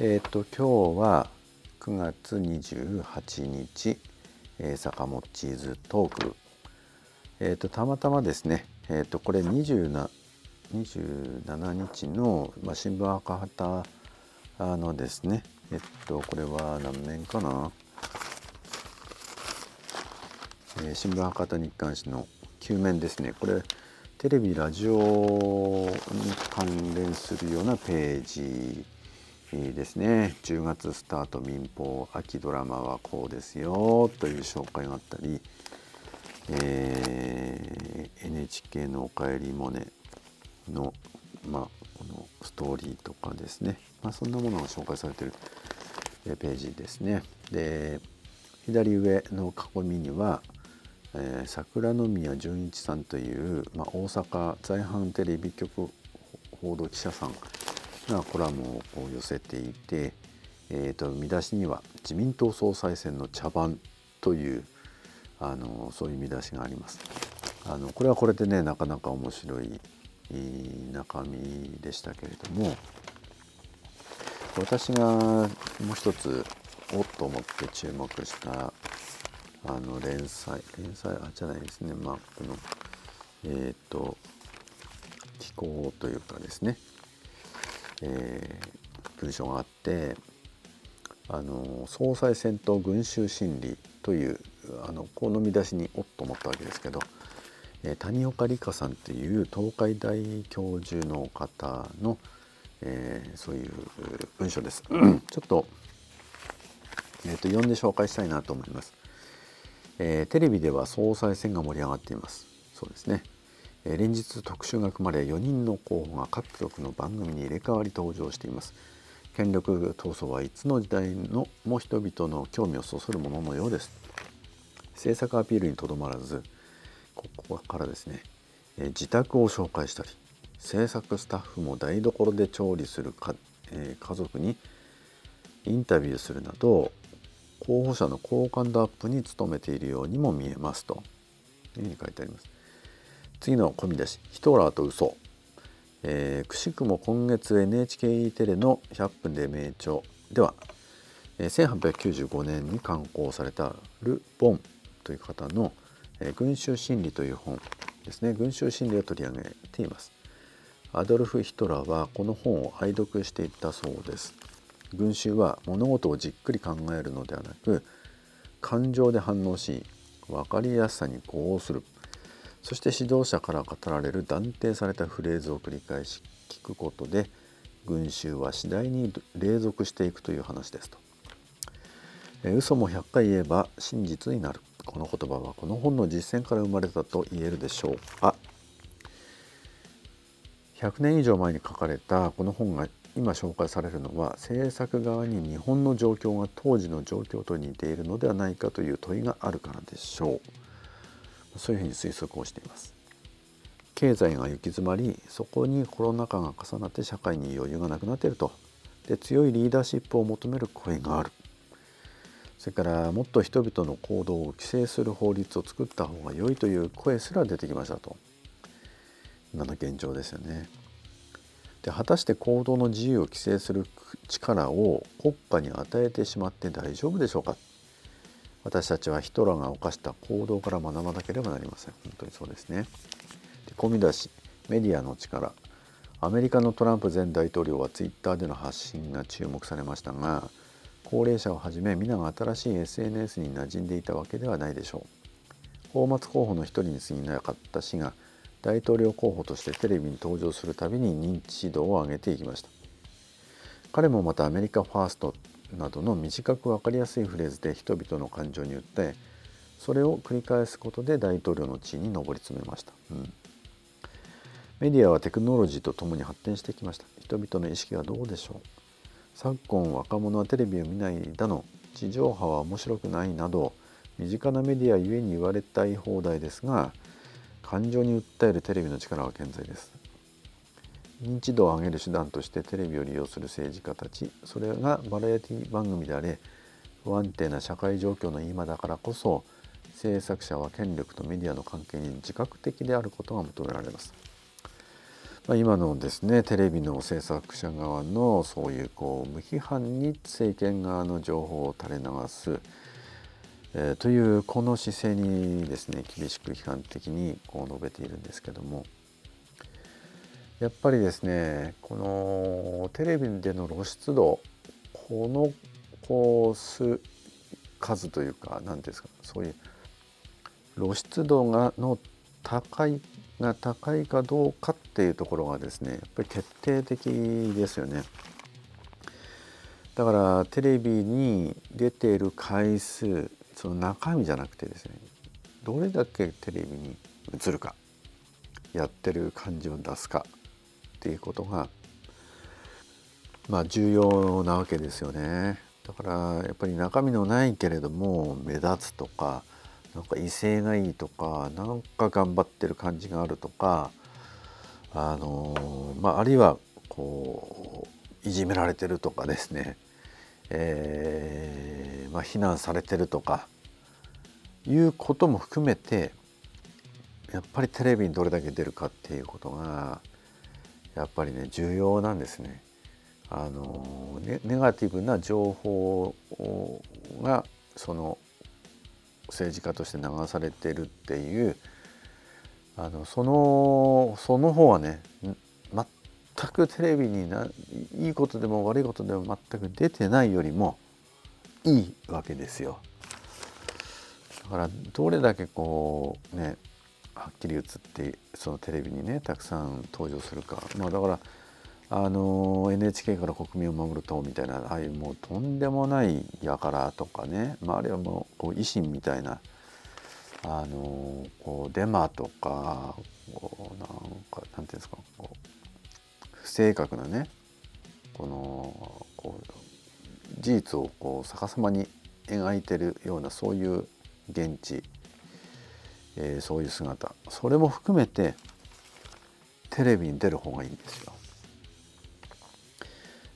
えっ、と今日は9月28日、えー、坂本チーズトーク。えっ、とたまたまですね、えっ、とこれ27 27日の、まあ、新聞赤旗のですねえっとこれは何面かな、えー、新聞博多日刊紙の9面ですねこれテレビラジオに関連するようなページですね10月スタート民放秋ドラマはこうですよという紹介があったり、えー、NHK の「おかえりモネ」の、まあ、このストーリーとかですね、まあ、そんなものが紹介されているページですね。で左上の囲みには、えー、桜宮純一さんという、まあ、大阪在阪テレビ局報道記者さんがコラムを寄せていて、えーと、見出しには「自民党総裁選の茶番」というあのそういう見出しがあります。あのこれはこれでねなかなか面白い中身でしたけれども私がもう一つおっと思って注目したあの連載連載あじゃないですねまあこのえっ、ー、と機構というかですね、えー、文章があってあの総裁選と群衆心理というあのこの見出しにおっと思ったわけですけどえ谷岡理香さんという東海大教授の方の、えー、そういう文章です。ちょっと,、えーと、読んで紹介したいなと思います、えー、テレビでは総裁選が盛り上がっています。そうですね。え、連日特集が組まれ4人の候補が各局の番組に入れ替わり登場しています。権力闘争はいつの時代のも人々の興味をそそるもののようです。政策アピールにとどまらずここからですね、え自宅を紹介したり制作スタッフも台所で調理するか、え家族にインタビューするなど候補者の好感度アップに努めているようにも見えますというふうに書いてあります。次の込み出し「ヒトラーと嘘。えー、くしくも今月 NHKE テレの「100分で名著」では、えー、1895年に刊行されたル・ボンという方の「え群衆心理という本ですね。群衆心理を取り上げています。アドルフ・ヒトラーはこの本を愛読していたそうです。群衆は物事をじっくり考えるのではなく感情で反応し分かりやすさに呼応する。そして指導者から語られる断定されたフレーズを繰り返し聞くことで群衆は次第に隷属していくという話ですと。嘘も100回言えば真実になる。この言葉はこの本の実践から生まれたと言えるでしょうあ100年以上前に書かれたこの本が今紹介されるのは制作側に日本の状況が当時の状況と似ているのではないかという問いがあるからでしょう。そういうふうに推測をしています。経済が行き詰まりそこにコロナ禍が重なって社会に余裕がなくなっていると。で強いリーダーシップを求める声がある。それからもっと人々の行動を規制する法律を作った方が良いという声すら出てきましたと。今の現状ですよね。で果たして行動の自由を規制する力を国家に与えてしまって大丈夫でしょうか。私たちはヒトラーが犯した行動から学ばなければなりません。本当にそうですね。で込み出しメディアの力。アメリカのトランプ前大統領はツイッターでの発信が注目されましたが高齢者をはじめ皆が新しい SNS に馴染んでいたわけではないでしょう。泡沫候補の一人に過ぎなかった氏が大統領候補としてテレビに登場するたびに認知度を上げていきました。彼もまたアメリカファーストなどの短く分かりやすいフレーズで人々の感情に訴えそれを繰り返すことで大統領の地位に上り詰めました、うん、メディアはテクノロジーとともに発展してきました。人々の意識はどうでしょう。昨今若者はテレビを見ないだの地上波は面白くないなど身近なメディアゆえに言われたい放題ですが感情に訴えるテレビの力は健在です。認知度を上げる手段としてテレビを利用する政治家たちそれがバラエティ番組であれ不安定な社会状況の今だからこそ制作者は権力とメディアの関係に自覚的であることが求められます。まあ、今のですねテレビの制作者側のそういうこう無批判に政権側の情報を垂れ流す、えー、というこの姿勢にですね厳しく批判的にこう述べているんですけどもやっぱりですねこのテレビでの露出度このこう数数というか何ですかそういう露出度がの高いが高いかどうかっていうところがですねやっぱり決定的ですよね。だからテレビに出ている回数その中身じゃなくてですねどれだけテレビに映るかやってる感じを出すかっていうことがまあ重要なわけですよね。だからやっぱり中身のないけれども目立つとかなんか威勢がいいとかなんか頑張ってる感じがあるとかあのまああるいはこういじめられてるとかですね、えーまあ、非難されてるとかいうことも含めてやっぱりテレビにどれだけ出るかっていうことがやっぱりね重要なんですね。あのネガティブな情報がその政治家として流されてるっていうあのそのその方はね全くテレビにないいことでも悪いことでも全く出てないよりもいいわけですよ。だからどれだけこうねはっきり映ってそのテレビにねたくさん登場するか。まあだからあの NHK から国民を守る党みたいなああいうもうとんでもない輩とかね、まあ、あるいはもうこう維新みたいなあのこうデマとかこうなんかなんていうんですかこう不正確なねこのこう事実をこう逆さまに描いてるようなそういう現地、えー、そういう姿それも含めてテレビに出る方がいいんですよ。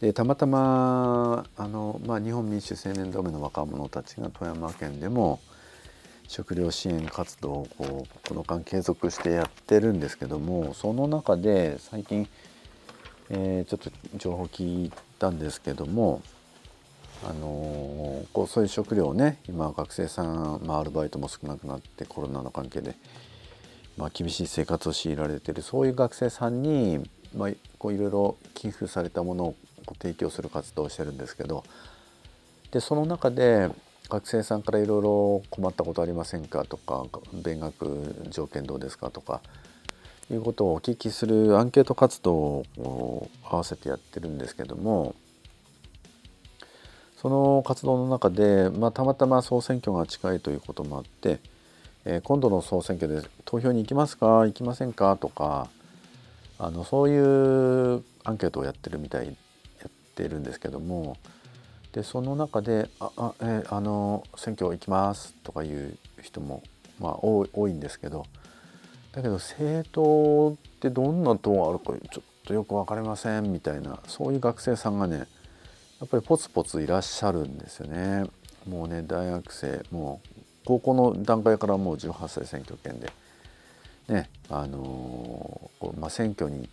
でたまたまあの、まあ、日本民主青年同盟の若者たちが富山県でも食料支援活動をこうこの間継続してやってるんですけどもその中で最近、えー、ちょっと情報聞いたんですけどもあのこうそういう食料をね今学生さん、まあ、アルバイトも少なくなってコロナの関係で、まあ、厳しい生活を強いられてるそういう学生さんに、まあ、こういろいろ寄付されたものを提供する活動をしてるんですけどでその中で学生さんからいろいろ困ったことありませんかとか勉学条件どうですかとかいうことをお聞きするアンケート活動を合わせてやってるんですけどもその活動の中で、まあ、たまたま総選挙が近いということもあって、えー、今度の総選挙で投票に行きますか行きませんかとかあのそういうアンケートをやってるみたいやってるんですけどもでその中で「ああ,、えー、あの選挙行きます」とかいう人も、まあ、多い多いんですけどだけど政党ってどんな党あるかちょっとよく分かりませんみたいなそういう学生さんがねやっぱりポツポツいらっしゃるんですよね。もうね大学生もう高校の段階からもう18歳選挙権でねあのー、まあ、選挙に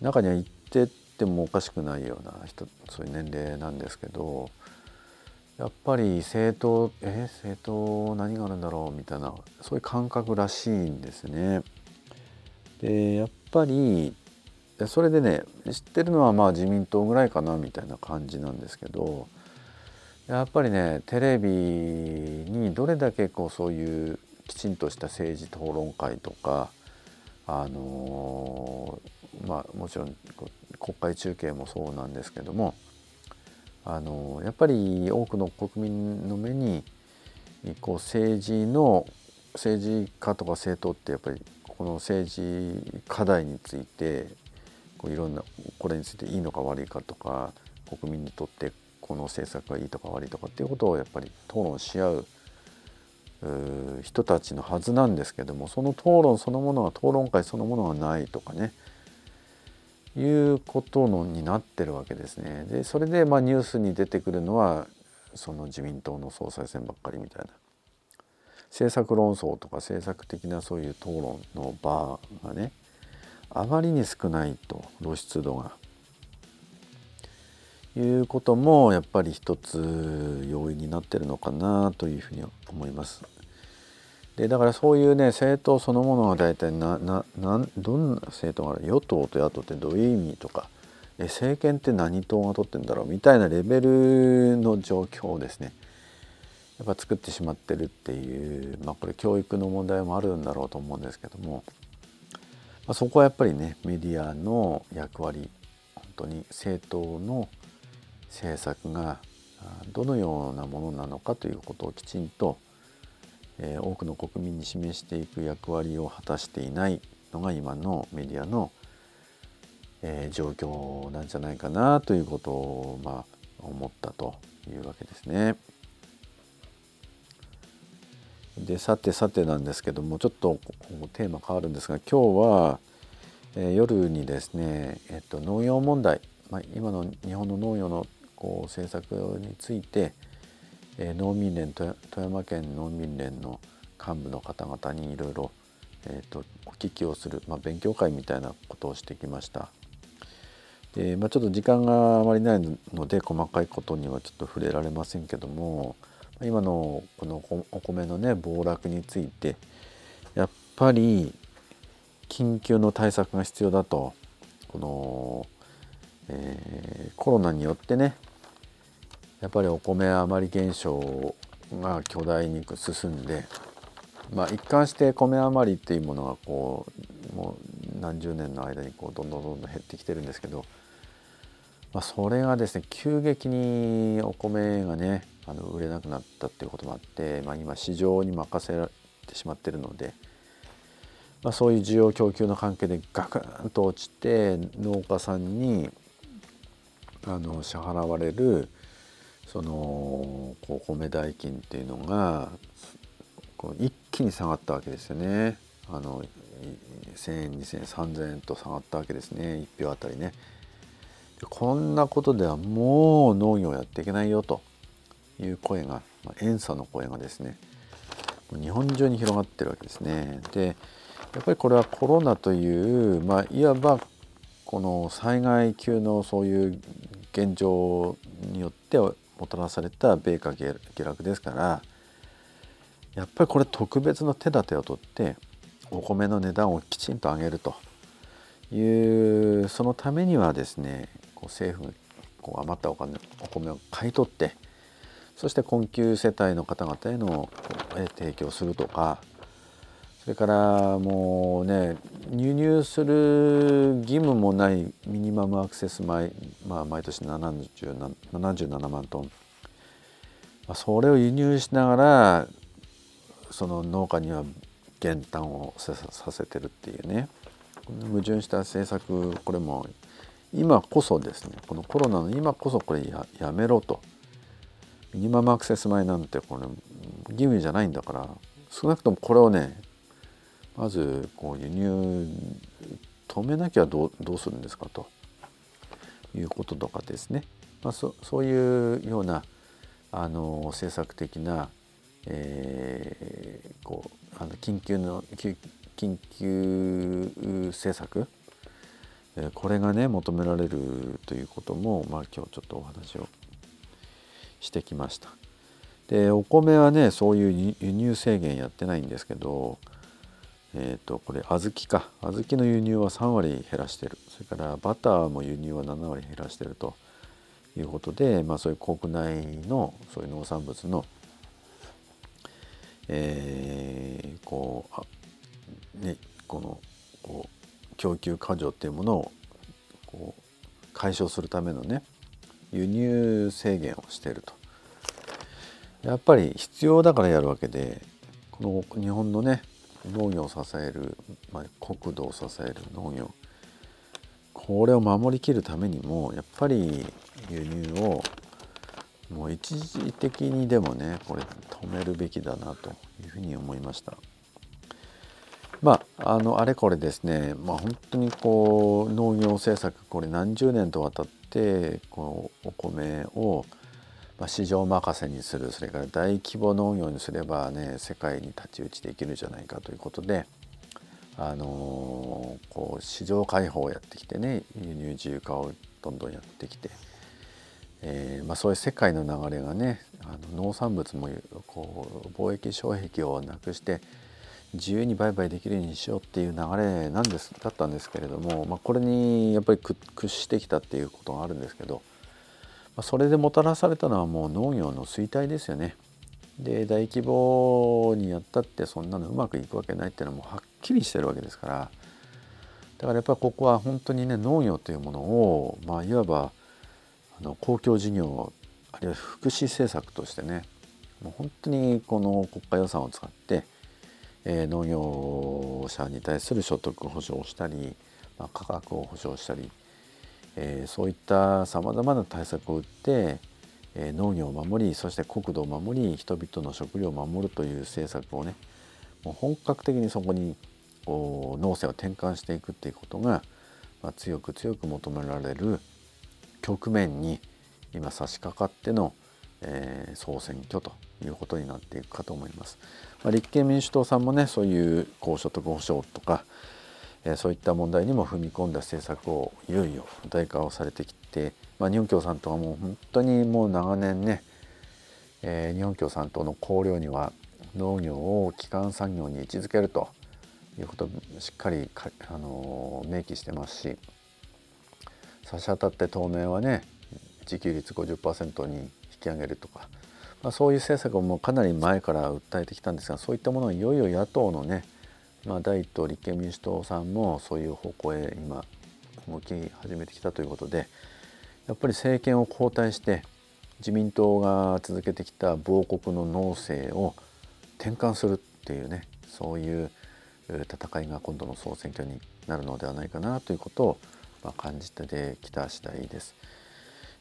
中には行ってってもおかしくないような人そういう年齢なんですけどやっぱり政党え政党何があるんだろうみたいなそういう感覚らしいんですね。でやっぱりそれでね知ってるのはまあ自民党ぐらいかなみたいな感じなんですけどやっぱりねテレビにどれだけこうそういうきちんとした政治討論会とかあのまあもちろん国会中継もそうなんですけどもあのやっぱり多くの国民の目にこう政治の政治家とか政党ってやっぱりこの政治課題についてこういろんなこれについていいのか悪いかとか国民にとってこの政策がいいとか悪いとかっていうことをやっぱり討論し合う人たちのはずなんですけどもその討論そのものは討論会そのものがないとかねいうことのになってるわけですね。でそれでまあニュースに出てくるのはその自民党の総裁選ばっかりみたいな政策論争とか政策的なそういう討論の場がねあまりに少ないと露出度が。いうこともやっぱり一つ要因になってるのかなというふうに思います。でだからそういうね政党そのものが大体なななどんな政党がある？与党と野党ってどういう意味とか。え政権って何党が取ってんだろう？みたいなレベルの状況をですね。やっぱ作ってしまってるっていう、まあ、これ教育の問題もあるんだろうと思うんですけども、まあ、そこはやっぱりねメディアの役割本当に政党の政策がどのようなものなのかということをきちんとえ、多くの国民に示していく役割を果たしていないのが今のメディアの、え、状況なんじゃないかなということを、まあ、思ったというわけですね。でさてさてなんですけどもちょっとテーマ変わるんですが今日は、えー、夜にですね、えっと、農業問題、まあ、今の日本の農業のこう政策について、え農民連富山県農民連の幹部の方々にいろいろえー、とお聞きをする、まあ、勉強会みたいなことをしてきました。でまあ、ちょっと時間があまりないので細かいことにはちょっと触れられませんけども今のこのお米のね暴落についてやっぱり緊急の対策が必要だとこの、えー、コロナによってねやっぱりお米余り減少が巨大に進んで、まあ、一貫して米余りっていうものがこうもう何十年の間にこうどんどんどんどん減ってきてるんですけど、まあ、それがですね急激にお米がねあの売れなくなったっていうこともあって、まあ、今市場に任せられてしまってるので、まあ、そういう需要供給の関係でガクンと落ちて農家さんにあの支払われるそのこう米代金っていうのがこう一気に下がったわけですよね。あの1,000円2,000円3,000円と下がったわけですね1票あたりね。こんなことではもう農業やっていけないよという声が、まあ、遠の声がですね日本中に広がってるわけですね。でやっぱりこれはコロナという、まあ、いわばこの災害級のそういう現状によってもたらされた米価下落ですからやっぱりこれ特別の手立てを取ってお米の値段をきちんと上げるというそのためにはですねこう政府が余ったお金お米を買い取ってそして困窮世帯の方々への提供するとか。それからもうね輸入する義務もないミニマムアクセス米、まあ、毎年77万トン、まあ、それを輸入しながらその農家には減反をさせてるっていうね。矛盾した政策これも今こそですね。このコロナの今こそこれややめろと。ミニマムアクセス米なんてこれ義務じゃないんだから少なくともこれをねまずこう輸入止めなきゃどうどうするんですかということとかですね、まあ、そそういうようなあの政策的な、えー、こうあの緊急の緊急政策これがね求められるということも、まあ、今日ちょっとお話をしてきました。でお米はねそういう輸入制限やってないんですけどえー、とこれ小豆か小豆の輸入は3割減らしてるそれからバターも輸入は7割減らしてるということで、まあ、そういう国内のそういう農産物の、えー、こうねこのこう供給過剰っていうものをこう解消するためのね輸入制限をしているとやっぱり必要だからやるわけでこの日本のね農業を支える、まあ、国土を支える農業これを守りきるためにもやっぱり輸入をもう一時的にでもねこれ止めるべきだなというふうに思いました。まあ、あのあれこれですね、まあ、本当にこう農業政策これ何十年とわたっててこのお米をま、市場任せにするそれから大規模農業にすればね世界に太刀打ちできるじゃないかということで、あのこう市場開放をやってきてね輸入自由化をどんどんやってきて、えー、まあ、そういう世界の流れがねあの農産物もこう貿易障壁をなくして自由に売買できるようにしようっていう流れなんですだったんですけれども、まあ、これにやっぱり屈してきたっていうことがあるんですけど、まあ、それでもたらされたのはもう農業の衰退ですよね。で大規模にやったってそんなのうまくいくわけないっていうのはもうはっきりしてるわけですからだからやっぱりここは本当にね農業というものを、まあ、いわばあの公共事業あるいは福祉政策としてねもう本当にこの国家予算を使ってえー、農業者に対する所得保障をしたり、まあ、価格を保障したり、えー、そういったさまざまな対策を打って、えー、農業を守りそして国土を守り人々の食料を守るという政策をねもう本格的にそこにこう農政を転換していくっていうことが、まあ、強く強く求められる局面に今差し掛かっての、えー、総選挙ということになっていくかと思います。まあ、立憲民主党さんもねそういう高所得保障とか、えー、そういった問題にも踏み込んだ政策をいよいよ具体化をされてきて、まあ、日本共産党はもう本当にもう長年ね、えー、日本共産党の綱領には農業を基幹産業に位置づけるということをしっかり、あの、明記してますし差し当たって当面はね自給率50%にき上げるとかまあ、そういう政策をもうかなり前から訴えてきたんですがそういったものをいよいよ野党のね、まあ、第一党立憲民主党さんもそういう方向へ今動き始めてきたということでやっぱり政権を交代して自民党が続けてきた亡国の農政を転換するっていうねそういう戦いが今度の総選挙になるのではないかなということを、感じてきた次第です。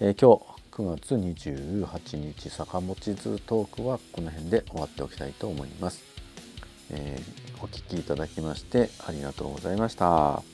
えー、今日9月28日坂持図トークはこの辺で終わっておきたいと思います。えー、お聴きいただきましてありがとうございました。